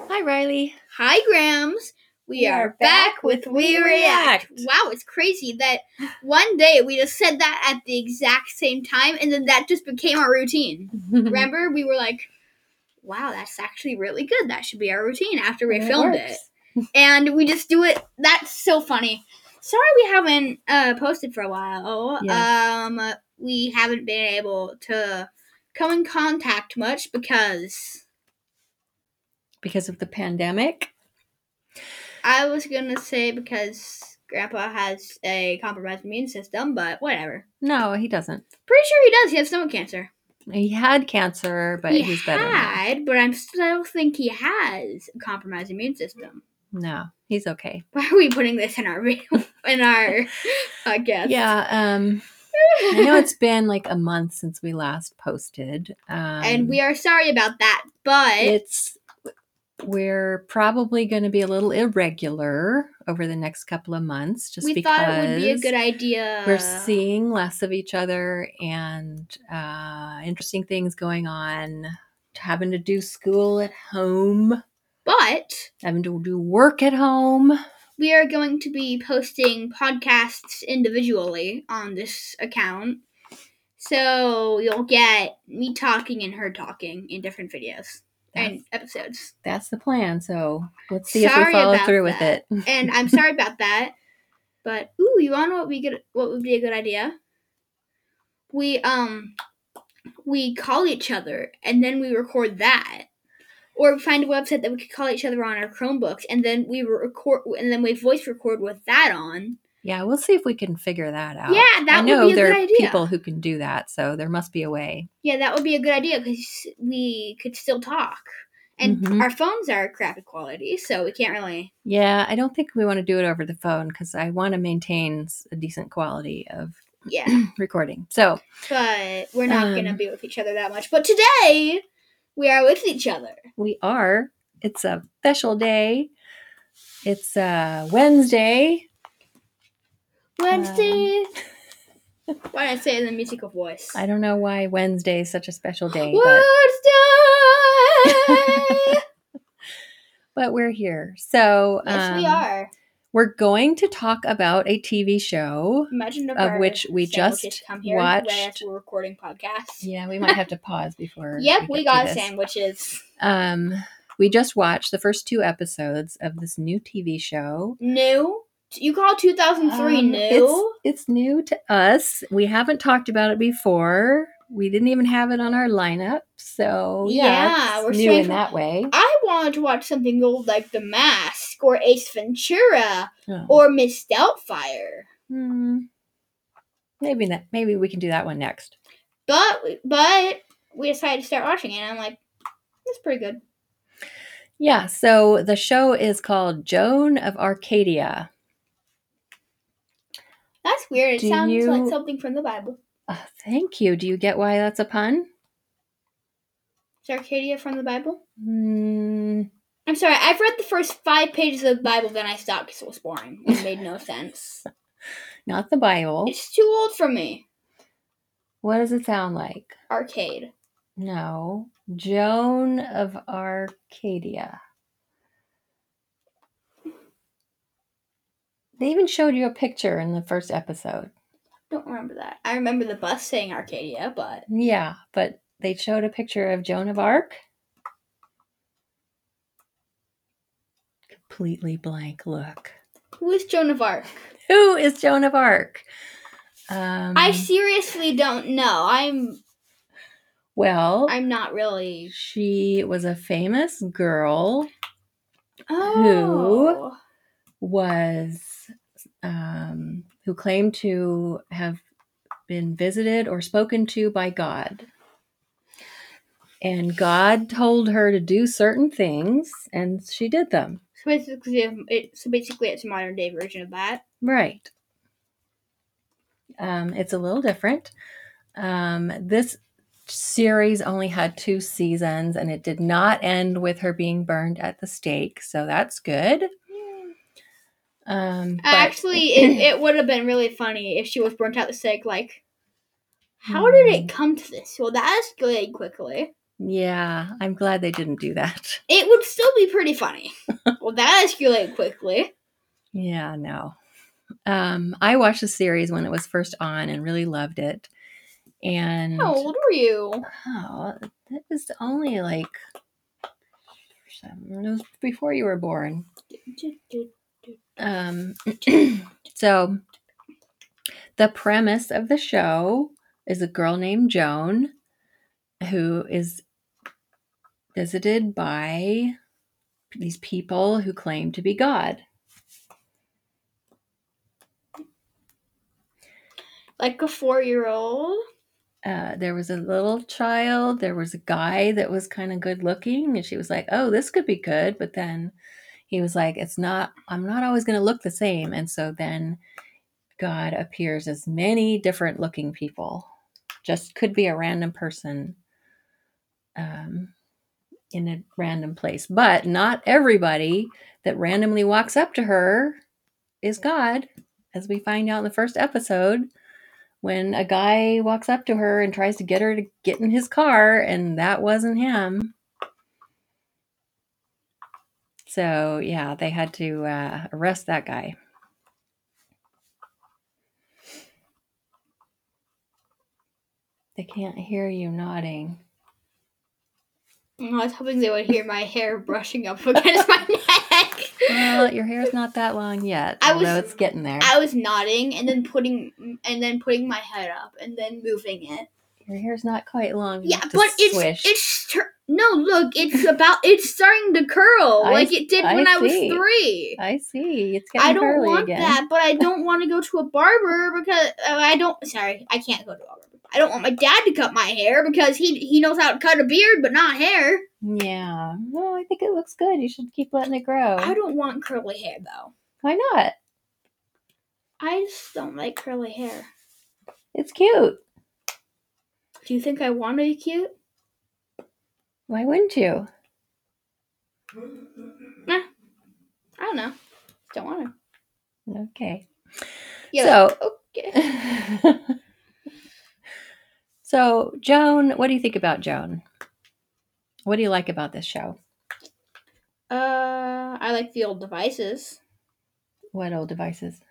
Hi, Riley. Hi, Grams. We, are, back, with We React. React. Wow, it's crazy that one day we just said that at the exact same time, and then that just became our routine. Remember, we were like, "Wow, that's actually really good. That should be our routine." After we And filmed works. it, and we just do it. That's so funny. Sorry, we haven't uh, posted for a while. Yes. Um, we haven't been able to come in contact much because because of the pandemic. I was gonna say because Grandpa has a compromised immune system, but whatever. No, he doesn't. Pretty sure he does. He has stomach cancer. He had cancer, but he he's better now. had, but I still think he has a compromised immune system. No, he's okay. Why are we putting this in our in our podcast? Yeah. Um, I know it's been like a month since we last posted. Um, and we are sorry about that, but it's we're probably going to be a little irregular over the next couple of months, just we because thought it would be a good idea. we're seeing less of each other and uh, interesting things going on. Having to do school at home, but having to do work at home. we are going to be posting podcasts individually on this account. So you'll get me talking and her talking in different videos and episodes. That's the plan. So let's see if we follow through with it. And I'm sorry about that. But ooh, you wanna what we good what would be a good idea? We um we call each other and then we record that. Or find a website that we could call each other on our Chromebooks and then we record and then we voice record with that on. Yeah, we'll see if we can figure that out. Yeah, that I would know be a there good are idea. people who can do that, so there must be a way. Yeah, that would be a good idea because we could still talk. And Mhm. our phones are crappy quality, so we can't really. Yeah, I don't think we want to do it over the phone because I want to maintain a decent quality of Yeah, recording. So but we're not gonna Um. be with each other that much. But today, we are with each other. we are. It's a special day. It's uh, Wednesday. Wednesday. Why did I say it in the musical voice? I don't know why Wednesday is such a special day, but Wednesday. but we're here. So yes, we um, are. We're going to talk about a TV show. Imagine of which we sandwiches just come here watched- we're recording podcasts. Yeah, we might have to pause before. Yep, we, get to got this. sandwiches. Um, we just watched the first two episodes of this new TV show. New. You call 2003 Um, new? It's, it's new to us. We haven't talked about it before. We didn't even have it on our lineup, so yeah, Yeah, we're new in from- that way. I wanted to watch something old like The Mask or Ace Ventura Oh. or Miss Doubtfire. Hmm. maybe that. Maybe we can do that one next. But but we decided to start watching it and I'm like, it's pretty good. Yeah. So the show is called Joan of Arcadia. That's weird. It Do sounds you- like something from the Bible. Oh, thank you. Do you get why that's a pun? Is Arcadia from the Bible? Hmm. I'm sorry, I've read the first five pages of the Bible, then I stopped because it was boring. It made no sense. not the Bible. It's too old for me. What does it sound like? Arcade. No. Joan of Arcadia. They even showed you a picture in the first episode. Don't remember that. I remember the bus saying Arcadia, but Yeah, but they showed a picture of Joan of Arc. Completely blank look. who is Joan of Arc? Who is Joan of Arc? Um, I seriously don't know. I'm well, I'm not really. she was a famous girl Oh. Was um, who claimed to have been visited or spoken to by God. And God told her to do certain things, and she did them. So basically, it, so basically, it's a modern day version of that. Right. Um, it's a little different. Um, this series only had two seasons, and it did not end with her being burned at the stake, so that's good. Um, but- Actually, it, it would have been really funny if she was burnt out sick. Like, how did Hmm. it come to this? Well, that escalated quickly. Yeah, I'm glad they didn't do that. It would still be pretty funny. well, that escalated quickly. Yeah, no. Um, I watched the series when it was first on and really loved it. And How old were you? oh, that was only like it was before you were born. Um, so the premise of the show is a girl named Joan who is visited by these people who claim to be God. Like a four year old? Uh, there was a little child, there was a guy that was kind of good looking, and she was like, Oh, this could be good. But then he was like, It's not, I'm not always going to look the same. And so then God appears as many different looking people, just could be a random person um, in a random place. But not everybody that randomly walks up to her is God, as we find out in the first episode when a guy walks up to her and tries to get her to get in his car, and that wasn't him. So, yeah, they had to uh, arrest that guy. They can't hear you nodding. I was hoping they would hear my hair brushing up against my neck. Well, your hair's not that long yet, I although was- it's getting there. I was nodding and then putting and then putting my head up and then moving it. Your hair's not quite long. Yeah, but it's swish. it's no look. It's about it's starting to curl I like it did I when I was three. I see. It's getting curly. I don't want again. that, but I don't want to go to a barber because uh, I don't. Sorry, I can't go to a barber. I don't want my dad to cut my hair because he he knows how to cut a beard, but not hair. Yeah. Well, I think it looks good. You should keep letting it grow. I don't want curly hair though. Why not? I just don't like curly hair. It's cute. Do you think I want to be cute? Why wouldn't you? Nah, I don't know. Don't want to. Okay. Yeah. So, okay. so Joan, what do you think about Joan? What do you like about this show? Uh, I like the old devices. What old devices?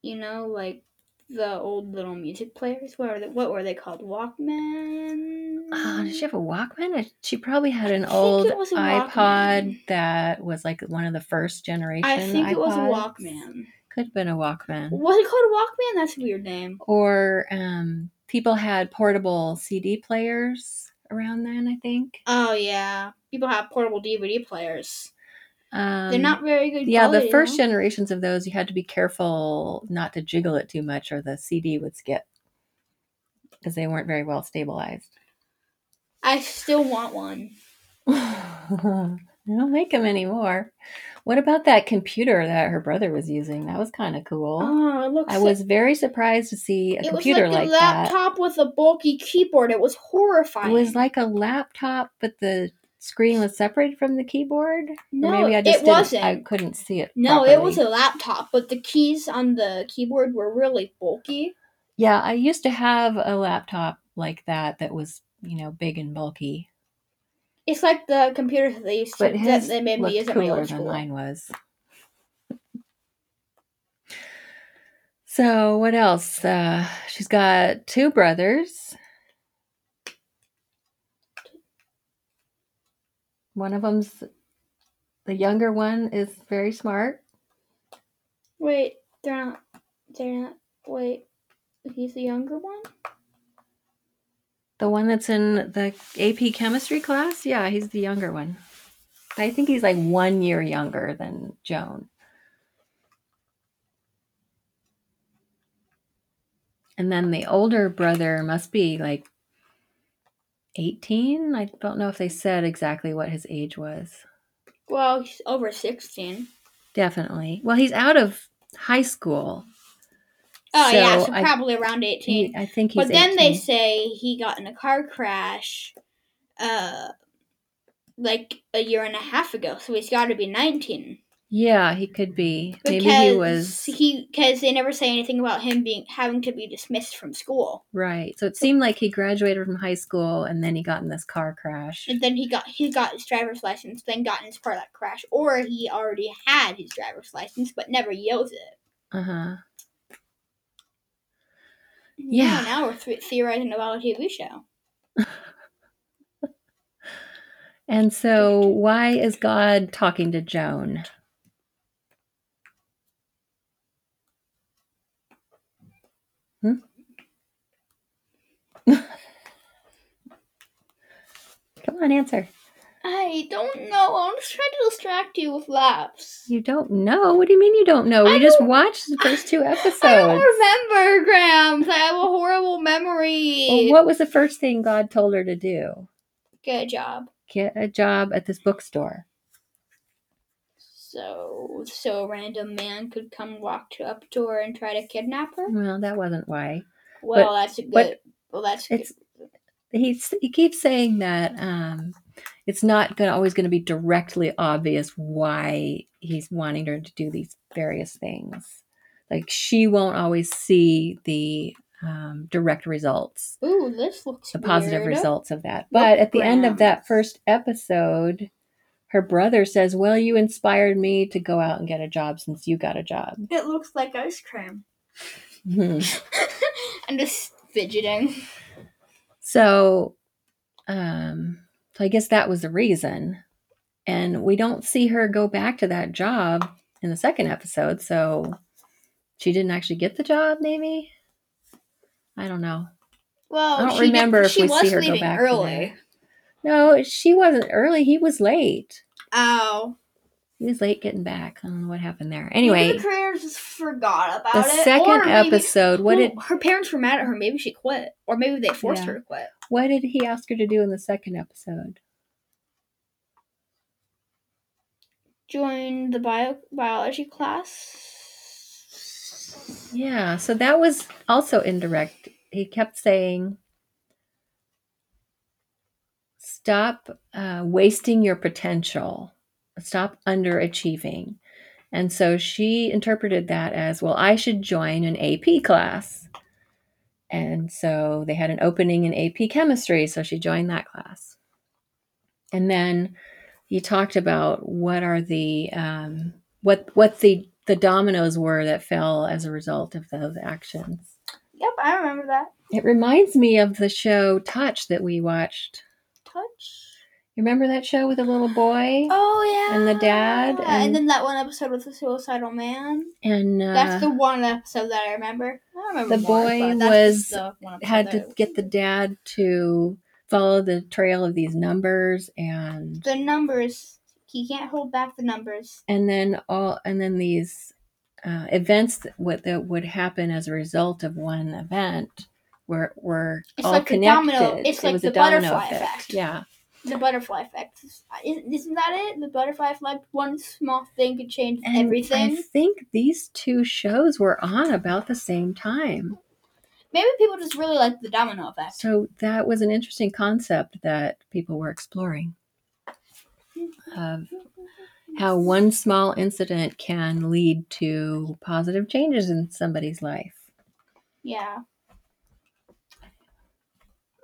You know, like the old little music players. What were they, what were they called? Walkman. Oh, did she have a Walkman? She probably had an old it was a iPod Walkman. that was like one of the first generation. I think it was a. Walkman. Could have been a Walkman. Was it called a Walkman? That's a weird name. Or um, people had portable CD players around then. I think. Oh yeah, people have portable DVD players. Um, They're not very good. Yeah, the quality, first though. generations of those, you had to be careful not to jiggle it too much, or the CD would skip because they weren't very well stabilized. I still want one. they don't make them anymore. What about that computer that her brother was using? That was kind of cool. Oh, it looks. I like- was very surprised to see a It was computer like like, a that. laptop with a bulky keyboard. It was horrifying. It was like a laptop, but the screen was separated from the keyboard. Or no, maybe I just it didn't- wasn't. I couldn't see it. no, it was a laptop, but the keys on the keyboard were really bulky. Yeah, I used to have a laptop like that that was, you know, big and bulky. It's like the computers that they used to But that his they made me use at my old than mine was. So what else? Uh, she's got two brothers. One of them's the younger one is very smart. Wait, they're not. They're not. Wait, he's the younger one. The one that's in the AP chemistry class, yeah, he's the younger one. I think he's like one year younger than Joan. And then the older brother must be like 18. I don't know if they said exactly what his age was. Well, he's over sixteen. Definitely. Well, he's out of high school. Oh yeah, So so I- probably around eighteen. He, I think he's but then they say he got in a car crash, uh, like a year and a half ago. So he's got to be nineteen. Yeah, he could be. Because Maybe he was he because they never say anything about him being having to be dismissed from school. right. So it seemed like he graduated from high school and then he got in this car crash. And then he got he got his driver's license, then got in his car that crash, or he already had his driver's license but never used it. Uh huh. Yeah. Yeah. Now we're th- theorizing about a TV show. And so, why is God talking to Joan? Come on, answer. I don't know. I'm just trying to distract you with laughs. You don't know? What do you mean you don't know? We just watched the first two episodes. I don't remember, Grams. I have a horrible memory. Well, what was the first thing God told her to do? Get a job. Get a job at this bookstore. So, so a random man could come walk to up to her and try to kidnap her. Well, that wasn't why. Well, that's a good. but well, that's it's- good. He he keeps saying that um, it's not gonna always going to be directly obvious why he's wanting her to do these various things. Like she won't always see the um, direct results, Ooh, this looks the positive weird. results of that. Look, But at the end of that first episode, her brother says, "Well, you inspired me to go out and get a job since you got a job." It looks like ice cream. Hmm. I'm just fidgeting. So, um, so I guess that was the reason. And we don't see her go back to that job in the second episode. So she didn't actually get the job, maybe? I don't know. Well, I don't she did- remember if she we was see her go back early. No, she wasn't early. He was late. Oh, He was late getting back. I don't know what happened there. maybe Anyway, the creators just forgot about the it. second or maybe- episode, what well, did her parents were mad at her? Maybe she quit, or maybe they forced Yeah. her to quit. what did he ask her to do in the second episode? Join the bio biology class. Yeah, so that was also indirect. He kept saying, stop uh, wasting your potential, stop underachieving. And so she interpreted that as, well, I should join an AP class. And so they had an opening in AP chemistry, so she joined that class. And then he talked about what are the um, what what the the dominoes were that fell as a result of those actions. Yep, I remember that. It reminds me of the show Touch that we watched. Touch. You remember that show with the little boy Oh yeah. And the dad, and, and- then that one episode with the suicidal man. and uh, That's the one episode that I remember. I don't remember The more, boy was- the had to get the dad to follow the trail of these numbers and the numbers. He can't hold back the numbers. and then all and then these uh, events that would, that would happen as a result of one event were were It's all like the connected. domino- it's it like was the a domino butterfly effect. effect. Yeah. The butterfly effect. Isn't that it? The butterfly effect. One small thing could change And everything. I think these two shows were on about the same time. Maybe people just really like the domino effect. So that was an interesting concept that people were exploring hmm. of how one small incident can lead to positive changes in somebody's life. Yeah.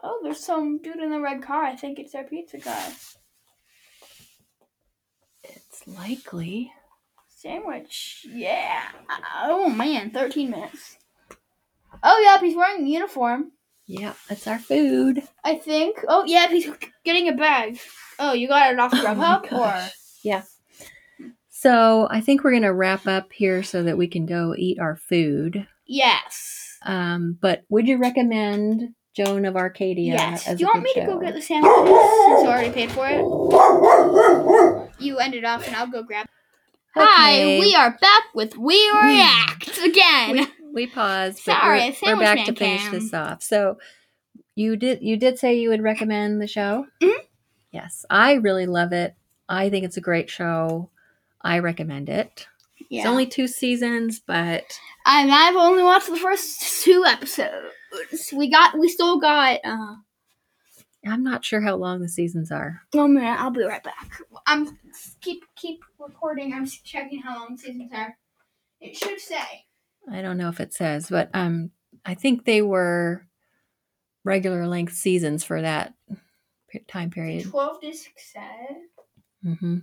Oh, there's some dude in the red car. I think it's our pizza guy. It's likely. Sandwich. Yeah. Oh man, 13 minutes. Oh yeah, he's wearing a uniform. Yeah, that's our food. I think. Oh yeah, he's getting a bag. Oh, you got it off Oh my or? Yeah. So I think we're going to wrap up here so that we can go eat our food. Yes. Um, but would you recommend Joan of Arcadia? yes. As Do you a want me good to go get the sandwiches since you already paid for it? You end it off and I'll go grab. Hi, we are back with We React again. we, we paused, but Sorry, we're, we're back man to finish cam. this off. So you did you did say you would recommend the show? Mhm. Yes, I really love it. I think it's a great show. I recommend it. yeah. It's only two seasons, but and I've only watched the first two episodes. We got, we still got. uh I'm not sure how long the seasons are. One minute, I'll be right back. I'm keep keep recording. I'm checking how long seasons are. It should say. I don't know if it says, but um, I think they were regular length seasons for that time period. Twelve discs said. hmm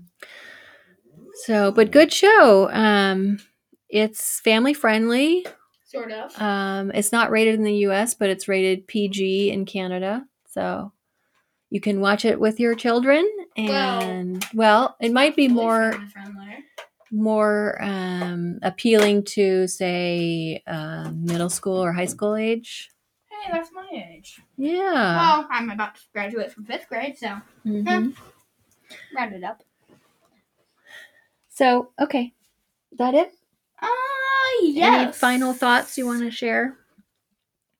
So, but good show. Um, it's family friendly. Sort of. Um, it's not rated in the U.S., but it's rated PG in Canada. So you can watch it with your children, and well, it might be more more um, appealing to say uh, middle school or high school age. Hey, that's my age. Yeah. Well, I'm about to graduate from fifth grade, so Mhm. round it up. So okay, is that it? Ah, Any final thoughts you want to share?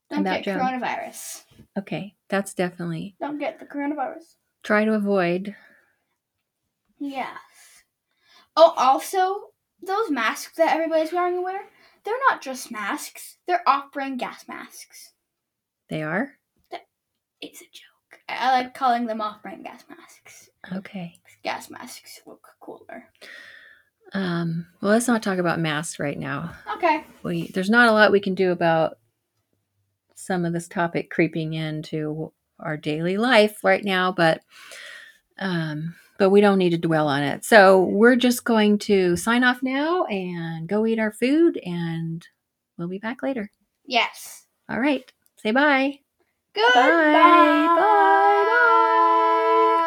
Don't about get Joan? coronavirus. Okay, that's definitely Don't get the coronavirus. try to avoid. Yes. Oh, also, those masks that everybody's wearing and wear, they're not just masks. They're off-brand gas masks. They are It's a joke. I, I like calling them off-brand gas masks. okay. Gas masks look cooler. Um, well, let's not talk about masks right now. Okay. We there's not a lot we can do about some of this topic creeping into our daily life right now, but um, but we don't need to dwell on it. So we're just going to sign off now and go eat our food, and we'll be back later. Yes. All right, say bye. Goodbye. Bye. Bye.